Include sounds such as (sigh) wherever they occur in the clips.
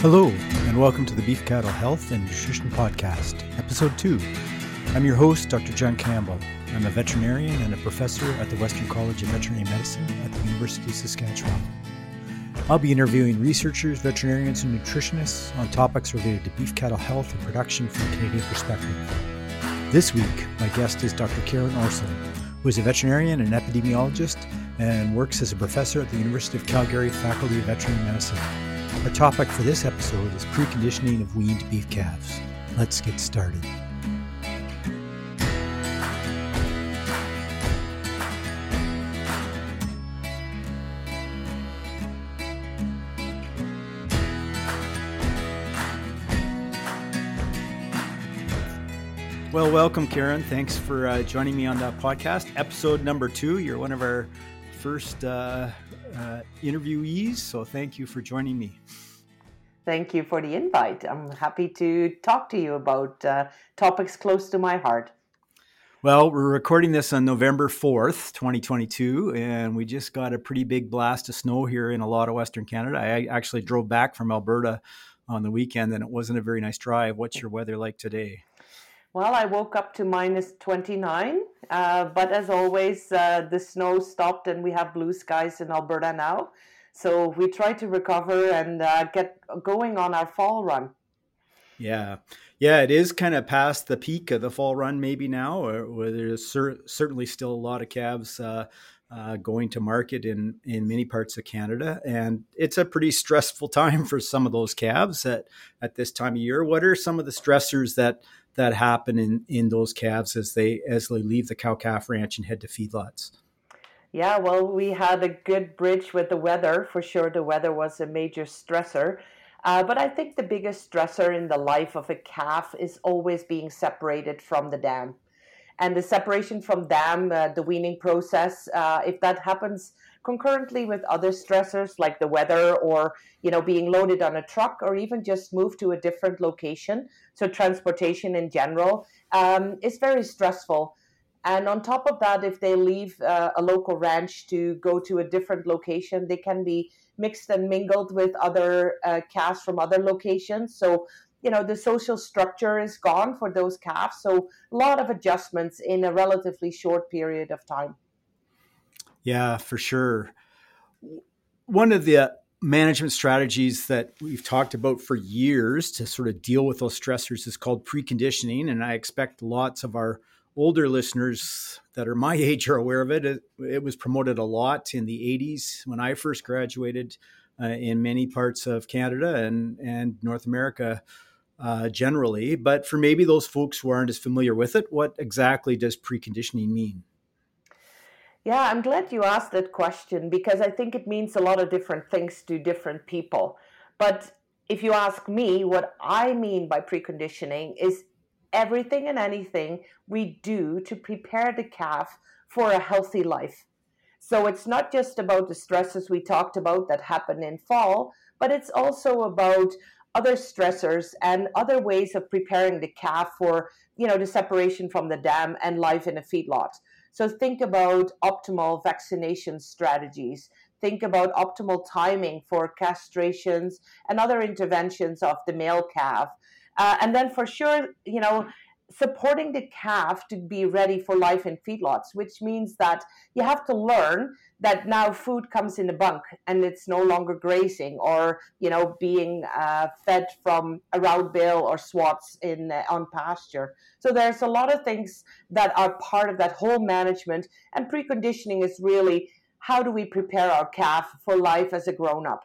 Hello, and welcome to the Beef Cattle Health and Nutrition Podcast, Episode 2. I'm your host, Dr. John Campbell. I'm a veterinarian and a professor at the Western College of Veterinary Medicine at the University of Saskatchewan. I'll be interviewing researchers, veterinarians, and nutritionists on topics related to beef cattle health and production from a Canadian perspective. This week, my guest is Dr. Karin Orsel, who is a veterinarian and epidemiologist and works as a professor at the University of Calgary Faculty of Veterinary Medicine. Our topic for this episode is preconditioning of weaned beef calves. Let's get started. Well, welcome, Karin. Thanks for uh, joining me on that podcast. Episode number two. You're one of our first uh, uh, interviewees. So thank you for joining me. Thank you for the invite. I'm happy to talk to you about uh, topics close to my heart. Well, we're recording this on November 4th, 2022, and we just got a pretty big blast of snow here in a lot of Western Canada. I actually drove back from Alberta on the weekend, and it wasn't a very nice drive. What's your weather like today? Well, I woke up to minus 29, uh, but as always, uh, the snow stopped and we have blue skies in Alberta now. So we try to recover and uh, get going on our fall run. Yeah. Yeah, it is kind of past the peak of the fall run, maybe now, where there's cer- certainly still a lot of calves uh, uh, going to market in, in many parts of Canada. And it's a pretty stressful (laughs) time for some of those calves at, at this time of year. What are some of the stressors that that happen in in those calves as they as they leave the cow calf ranch and head to feedlots? Yeah, well, we had a good bridge with the weather for sure. The weather was a major stressor. Uh, but I think the biggest stressor in the life of a calf is always being separated from the dam. And the separation from them, uh, the weaning process, uh, if that happens concurrently with other stressors like the weather or you know being loaded on a truck or even just move to a different location. So transportation in general um, is very stressful. And on top of that if they leave uh, a local ranch to go to a different location they can be mixed and mingled with other uh, calves from other locations. So you know the social structure is gone for those calves so a lot of adjustments in a relatively short period of time yeah, for sure. One of the management strategies that we've talked about for years to sort of deal with those stressors is called preconditioning. And I expect lots of our older listeners that are my (laughs) age are aware of it. It, it was promoted a lot in the 80s when I first graduated uh, in many parts of Canada and, and North America. Uh, generally, but for maybe those folks who aren't as familiar with it, what exactly does preconditioning mean? Yeah, I'm glad you asked that question because I think it means a lot of different things to different people. But if you ask me, what I mean by preconditioning is everything and anything we do to prepare the calf for a healthy life. So it's not just about the stresses we talked about that happen in fall, but it's also about other stressors and other ways of preparing the calf for, you know, the separation from the dam and life in a feedlot. So think about optimal vaccination strategies. Think about optimal timing for castrations and other interventions of the male calf. Uh, and then for sure, you know, supporting the calf to be ready for life in feedlots, which means that you have to learn that now food comes in a bunk and it's no longer grazing or you know being uh, fed from a round bale or swaths in uh, on pasture. So there's a lot of things that are part of that whole management and preconditioning is really how do we prepare our calf for life as a grown up.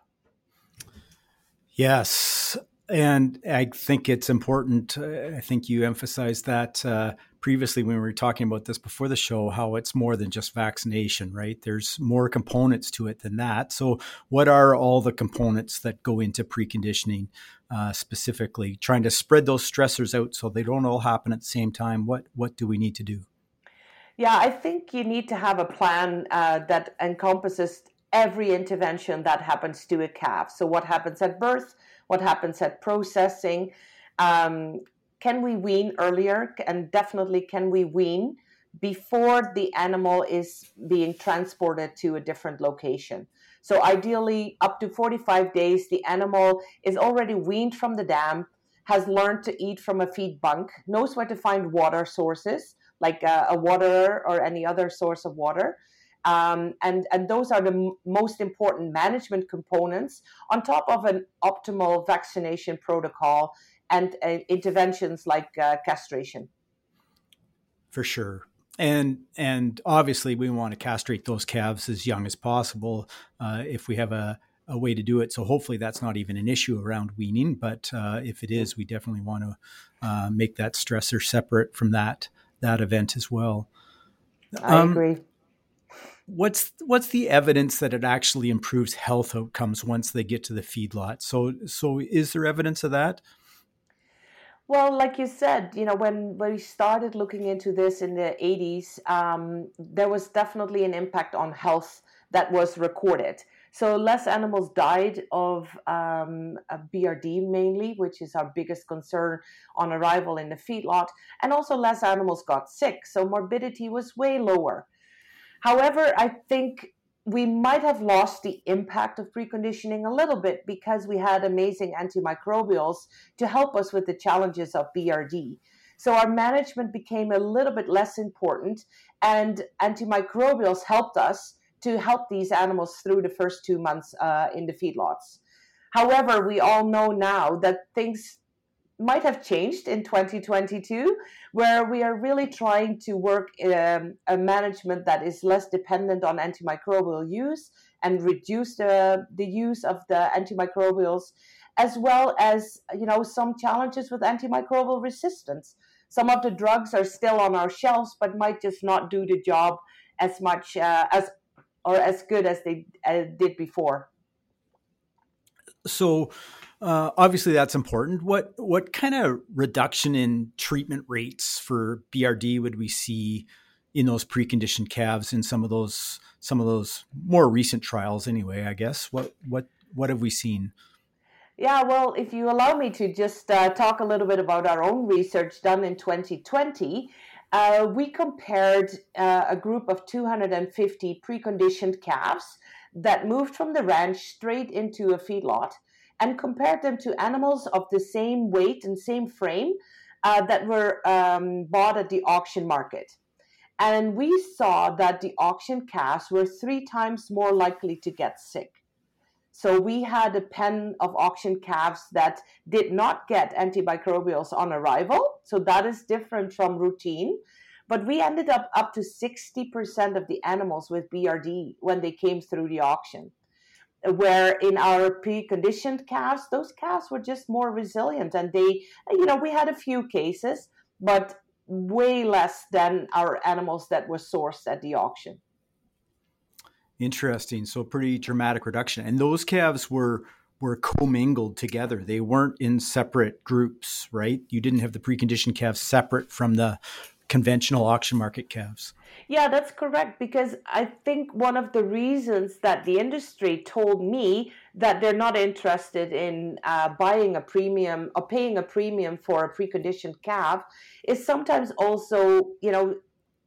Yes, and I think it's important. I think you emphasize that uh, previously when we were talking about this before the show, how it's more than just vaccination, right? There's more components to it than that. So, what are all the components that go into preconditioning uh, specifically? Trying to spread those stressors out so they don't all happen at the same time. What what do we need to do? Yeah, I think you need to have a plan uh, that encompasses every intervention that happens to a calf. So, what happens at birth? what happens at processing. Um, can we wean earlier? And definitely, can we wean before the animal is being transported to a different location? So ideally, up to 45 days, the animal is already weaned from the dam, has learned to eat from a feed bunk, knows where to find water sources like a, a water or any other source of water. Um, and, and those are the m- most important management components on top of an optimal vaccination protocol and uh, interventions like uh, castration. For sure. And and obviously we want to castrate those calves as young as possible uh, if we have a, a way to do it. So hopefully that's not even an issue around weaning. But uh, if it is, we definitely want to uh, make that stressor separate from that that event as well. I um, agree. What's what's the evidence that it actually improves health outcomes once they get to the feedlot? So so is there evidence of that? Well, like you said, you know, when, when we started looking into this in the 80s, um, there was definitely an impact on health that was recorded. So less animals died of um, BRD mainly, which is our biggest concern on arrival in the feedlot, and also less animals got sick. So morbidity was way lower. However, I think we might have lost the impact of preconditioning a little bit because we had amazing antimicrobials to help us with the challenges of BRD. So our management became a little bit less important, and antimicrobials helped us to help these animals through the first two months uh, in the feedlots. However, we all know now that things might have changed in 2022, where we are really trying to work um, a management that is less dependent on antimicrobial use and reduce the, the use of the antimicrobials, as well as you know some challenges with antimicrobial resistance. Some of the drugs are still on our shelves, but might just not do the job as much uh, as or as good as they uh, did before. So, uh, obviously, that's important. What what kind of reduction in treatment rates for BRD would we see in those preconditioned calves in some of those some of those more recent trials? Anyway, I guess what what what have we seen? Yeah, well, if you allow me to just uh, talk a little bit about our own research done in 2020, uh, we compared uh, a group of 250 preconditioned calves that moved from the ranch straight into a feedlot and compared them to animals of the same weight and same frame uh, that were um, bought at the auction market. And we saw that the auction calves were three times more likely to get sick. So we had a pen of auction calves that did not get antimicrobials on arrival. So that is different from routine. But we ended up up to 60% of the animals with BRD when they came through the auction. Where in our preconditioned calves, those calves were just more resilient. And they, you know, we had a few cases, but way less than our animals that were sourced at the auction. Interesting. So pretty dramatic reduction. And those calves were were commingled together. They weren't in separate groups, right? You didn't have the preconditioned calves separate from the conventional auction market calves. Yeah, that's correct. Because I think one of the reasons that the industry told me that they're not interested in uh, buying a premium or paying a premium for a preconditioned calf is sometimes also, you know,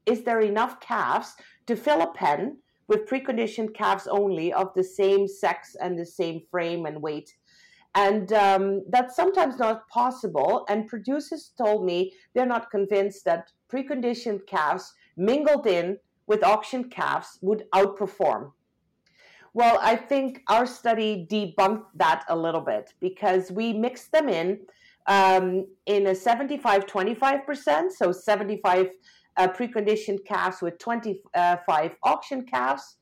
is there enough calves to fill a pen with preconditioned calves only of the same sex and the same frame and weight. And um, that's sometimes not possible. And producers told me they're not convinced that preconditioned calves mingled in with auction calves would outperform. Well, I think our study debunked that a little bit because we mixed them in um, in a 75 25%, so 75 uh, preconditioned calves with 25 auction calves,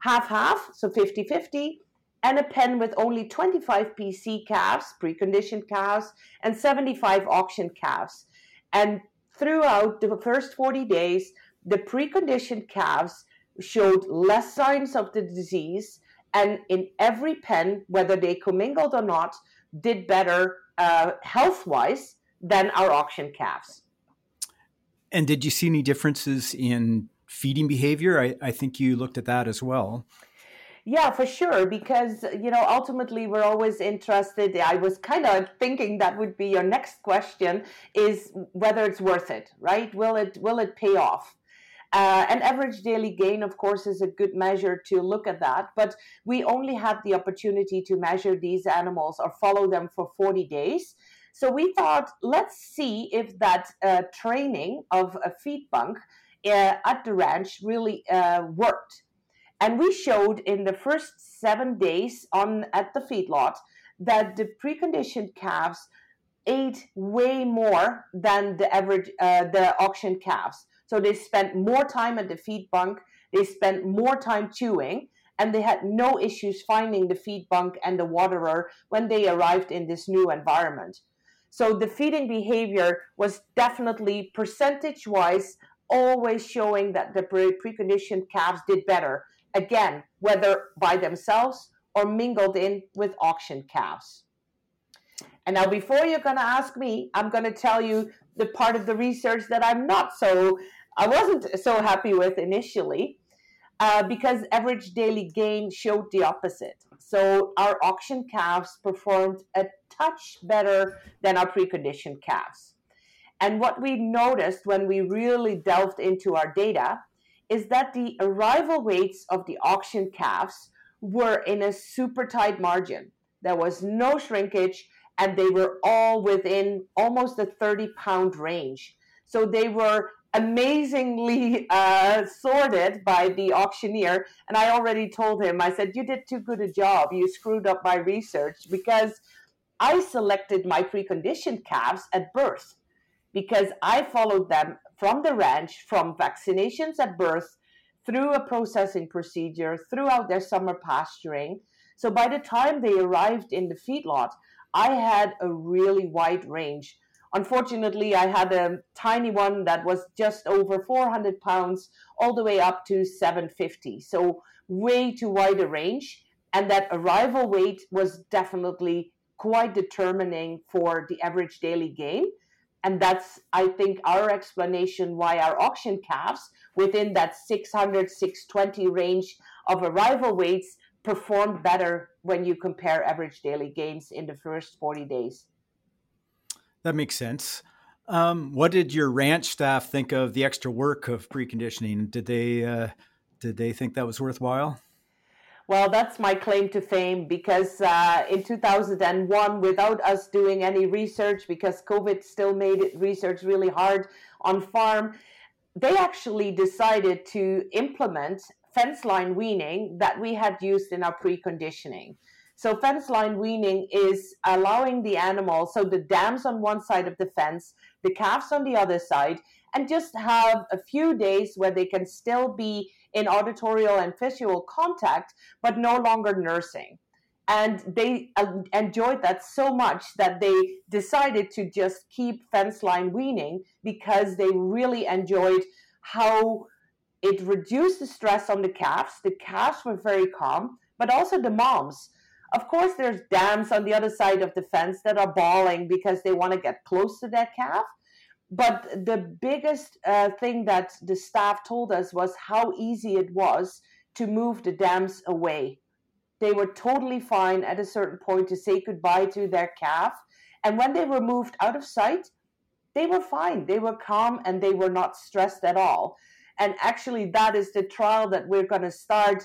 half half, so 50 50, and a pen with only 25 PC calves, preconditioned calves, and 75 auction calves. And throughout the first 40 days, the preconditioned calves showed less signs of the disease, and in every pen, whether they commingled or not, did better uh, health wise than our auction calves. And did you see any differences in feeding behavior? I, I think you looked at that as well. Yeah, for sure. Because, you know, ultimately we're always interested. I was kind of thinking that would be your next question is whether it's worth it, right? Will it will it pay off? Uh, and average daily gain, of course, is a good measure to look at that. But we only had the opportunity to measure these animals or follow them for 40 days. So we thought, let's see if that uh, training of a feed bunk uh, at the ranch really uh, worked. And we showed in the first seven days on at the feedlot that the preconditioned calves ate way more than the average uh, the auction calves. So they spent more time at the feed bunk, they spent more time chewing, and they had no issues finding the feed bunk and the waterer when they arrived in this new environment. So the feeding behavior was definitely percentage wise always showing that the preconditioned calves did better. Again, whether by themselves or mingled in with auction calves. And now, before you're going to ask me, I'm going to tell you the part of the research that I'm not so, I wasn't so happy with initially, uh, because average daily gain showed the opposite. So our auction calves performed a touch better than our preconditioned calves. And what we noticed when we really delved into our data is that the arrival weights of the auction calves were in a super tight margin. There was no shrinkage, and they were all within almost a 30 pound range. So they were amazingly uh, sorted by the auctioneer. And I already told him, I said, You did too good a job. You screwed up my research because I selected my preconditioned calves at birth because I followed them from the ranch, from vaccinations at birth, through a processing procedure, throughout their summer pasturing. So by the time they arrived in the feedlot, I had a really wide range. Unfortunately, I had a tiny one that was just over 400 pounds, all the way up to 750. So, way too wide a range. And that arrival weight was definitely quite determining for the average daily gain. And that's, I think, our explanation why our auction calves within that 600, 620 range of arrival weights performed better when you compare average daily gains in the first 40 days. That makes sense. Um, what did your ranch staff think of the extra work of preconditioning? Did they uh, did they think that was worthwhile? Well, that's my claim to fame because uh, in 2001, without us doing any research, because COVID still made it research really hard on farm, they actually decided to implement fence line weaning that we had used in our preconditioning. So fence line weaning is allowing the animal, so the dams on one side of the fence, the calves on the other side, and just have a few days where they can still be in auditorial and visual contact, but no longer nursing. And they uh, enjoyed that so much that they decided to just keep fence line weaning because they really enjoyed how it reduced the stress on the calves. The calves were very calm, but also the moms. Of course, there's dams on the other side of the fence that are bawling because they want to get close to that calf. But the biggest uh, thing that the staff told us was how easy it was to move the dams away. They were totally fine at a certain point to say goodbye to their calf. And when they were moved out of sight, they were fine. They were calm and they were not stressed at all. And actually, that is the trial that we're going to start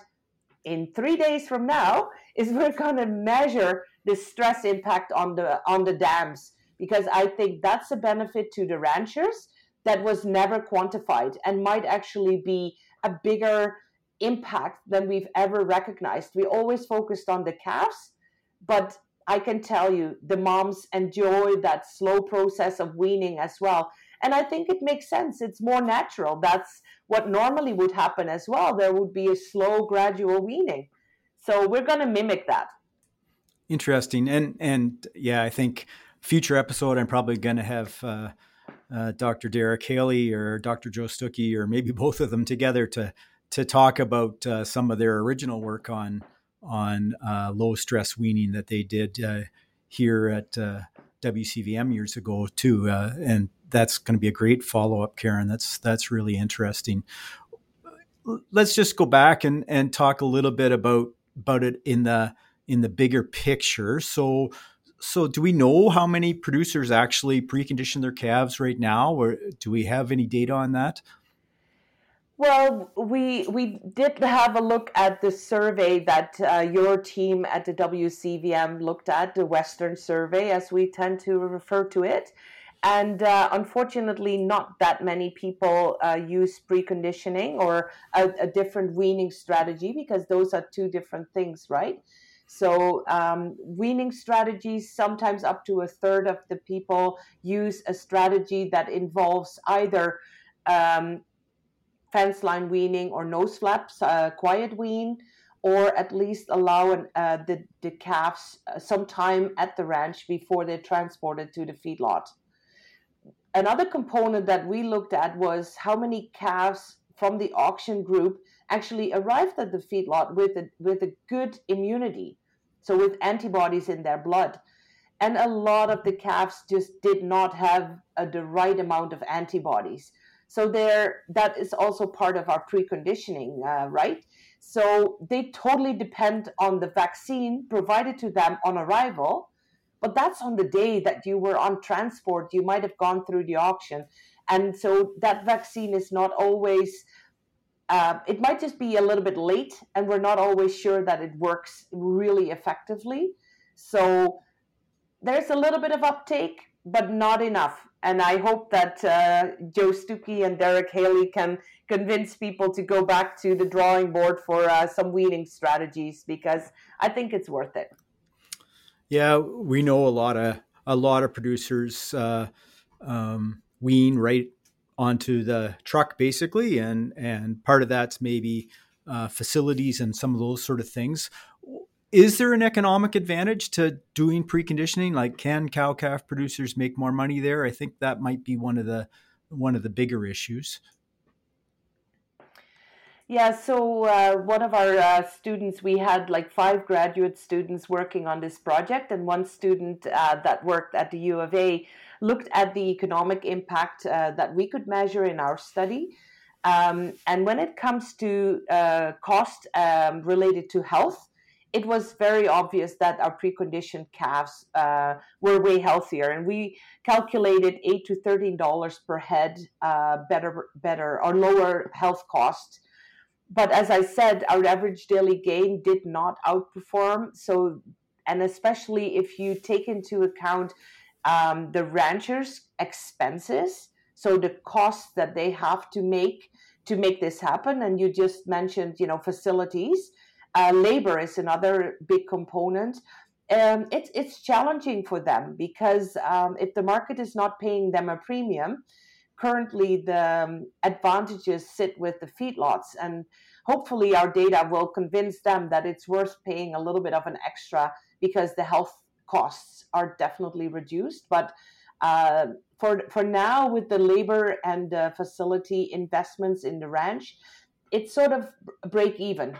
in three days from now. Is we're going to measure the stress impact on the on the dams because I think that's a benefit to the ranchers that was never quantified and might actually be a bigger impact than we've ever recognized. We always focused on the calves, but I can tell you the moms enjoy that slow process of weaning as well. And I think it makes sense. It's more natural. That's what normally would happen as well. There would be a slow, gradual weaning. So we're going to mimic that. Interesting. And and yeah, I think future episode I'm probably going to have uh, uh, Dr. Derek Haley or Dr. Joe Stookey or maybe (laughs) both of them together to to talk about uh, some of their original work on on uh, low stress weaning that they did uh, here at uh, WCVM years ago too, and that's going to be a great follow up, Karin. That's that's really interesting. Let's just go back and and talk a little bit about about it in the in the bigger picture. So so do we know how many producers actually precondition their calves right now or do we have any data on that Well, we we did have a look at the survey that uh, your team at the WCVM looked at, the Western Survey, as we tend to refer to it. And uh, unfortunately, not that many people uh, use preconditioning or a, a, different weaning strategy because those are two different things, right? So, um, weaning strategies, sometimes up to a third of the people use a strategy that involves either um, fence line weaning or nose flaps, uh, quiet wean, or at least allow an, uh, the, the calves uh, some time at the ranch before they're transported to the feedlot. Another component that we looked at was how many calves from the auction group actually arrived at the feedlot with a, with a good immunity, so with antibodies in their blood. And a lot of the calves just did not have a, the right amount of antibodies. So there, that is also part of our preconditioning, uh, right? So they totally depend on the vaccine provided to them on arrival, but that's on the day that you were on transport. You might have gone through the auction, and so that vaccine is not always. Uh, it might just be a little bit late, and we're not always sure that it works really effectively. So there's a little bit of uptake, but not enough and I hope that uh, Joe Stookey and Derek Haley can convince people to go back to the drawing board for uh, some weaning strategies because I think it's worth it. Yeah, we know a lot of a lot of producers uh, um, wean right onto the truck basically, and and part of that's maybe uh, facilities and some of those sort of things is there an economic advantage to doing preconditioning? Like, can cow calf producers make more money there? I think that might be one of the one of the bigger issues. Yeah, so uh, one of our uh, students, we had like five graduate students working on this project, and one student uh, that worked at the U of A looked at the economic impact uh, that we could measure in our study. Um, and when it comes to uh, cost um, related to health, it was very obvious that our preconditioned calves uh, were way healthier, and we calculated eight to thirteen dollars per head uh, better, better or lower health cost. But as I said, our average daily gain did not outperform. So, and especially if you take into account um, the ranchers' expenses, so the costs that they have to make to make this happen, and you just mentioned, you know, facilities. Uh, labor is another big component. Um, it's it's challenging for them because um, if the market is not paying them a premium, currently the um, advantages sit with the feedlots, and hopefully our data will convince them that it's worth paying a little bit of an extra because the health costs are definitely reduced. But uh, for for now, with the labor and the facility investments in the ranch, it's sort of break even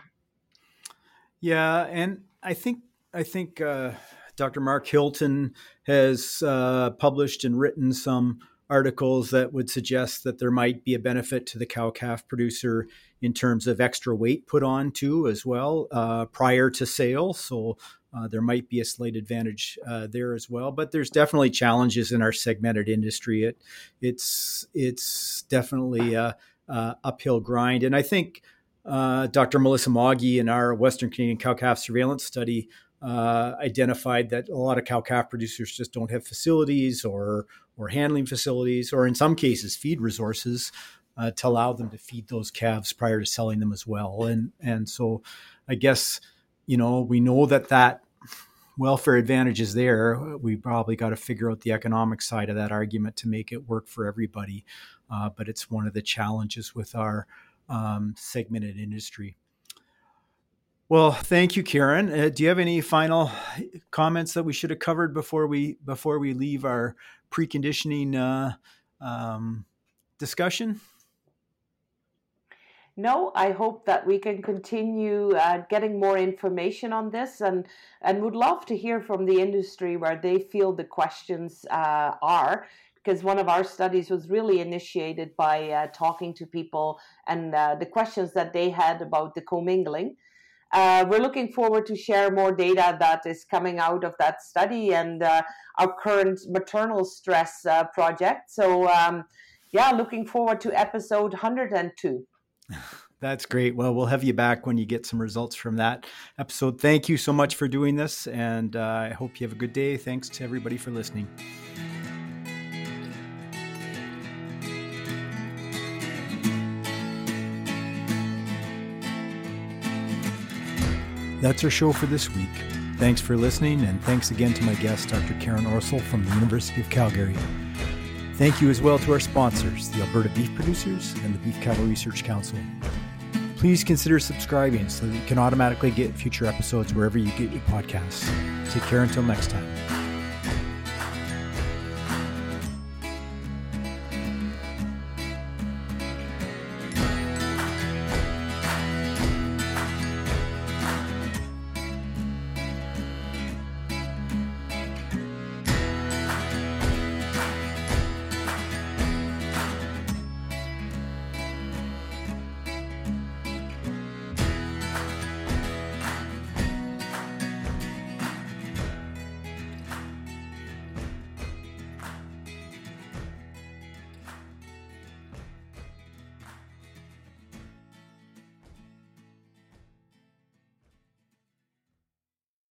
yeah, and I think I think uh, Dr. Mark Hilton has uh, published and written some articles that would suggest that there might be a benefit to the cow calf producer in terms of extra weight put on too as well uh, prior to sale. So uh, there might be a slight advantage uh, there as well. But there's definitely challenges in our segmented industry. It it's it's definitely a, a uphill grind, and I think uh, Dr. Melissa Moggy in our Western Canadian cow calf surveillance study uh, identified that a lot of cow calf producers just don't have facilities or or handling facilities, or in some cases, feed resources uh, to allow them to feed those calves prior to selling them as well. And and so, I guess you know we know that that welfare advantage is there. We probably got to figure out the economic side of that argument to make it work for everybody. Uh, but it's one of the challenges with our um, segmented industry. Well, thank you, Karin. Uh, do you have any final comments that we should have covered before we before we leave our preconditioning uh, um, discussion? No, I hope that we can continue uh, getting more information on this, and and would love to hear from the industry where they feel the questions uh, are because one of our studies was really initiated by uh, talking to people and uh, the questions that they had about the commingling. Uh, we're looking forward to share more data that is coming out of that study and uh, our current maternal stress uh, project. So, um, yeah, looking forward to episode 102. That's great. Well, we'll have you back when you get some results from that episode. Thank you so much for doing this, and uh, I hope you have a good day. Thanks to everybody for listening. That's our show for this week. Thanks for listening, and thanks again to my guest, Dr. Karin Orsel from the University of Calgary. Thank you as well to our sponsors, the Alberta Beef Producers and the Beef Cattle Research Council. Please consider subscribing so that you can automatically get future episodes wherever you get your podcasts. Take care until next time.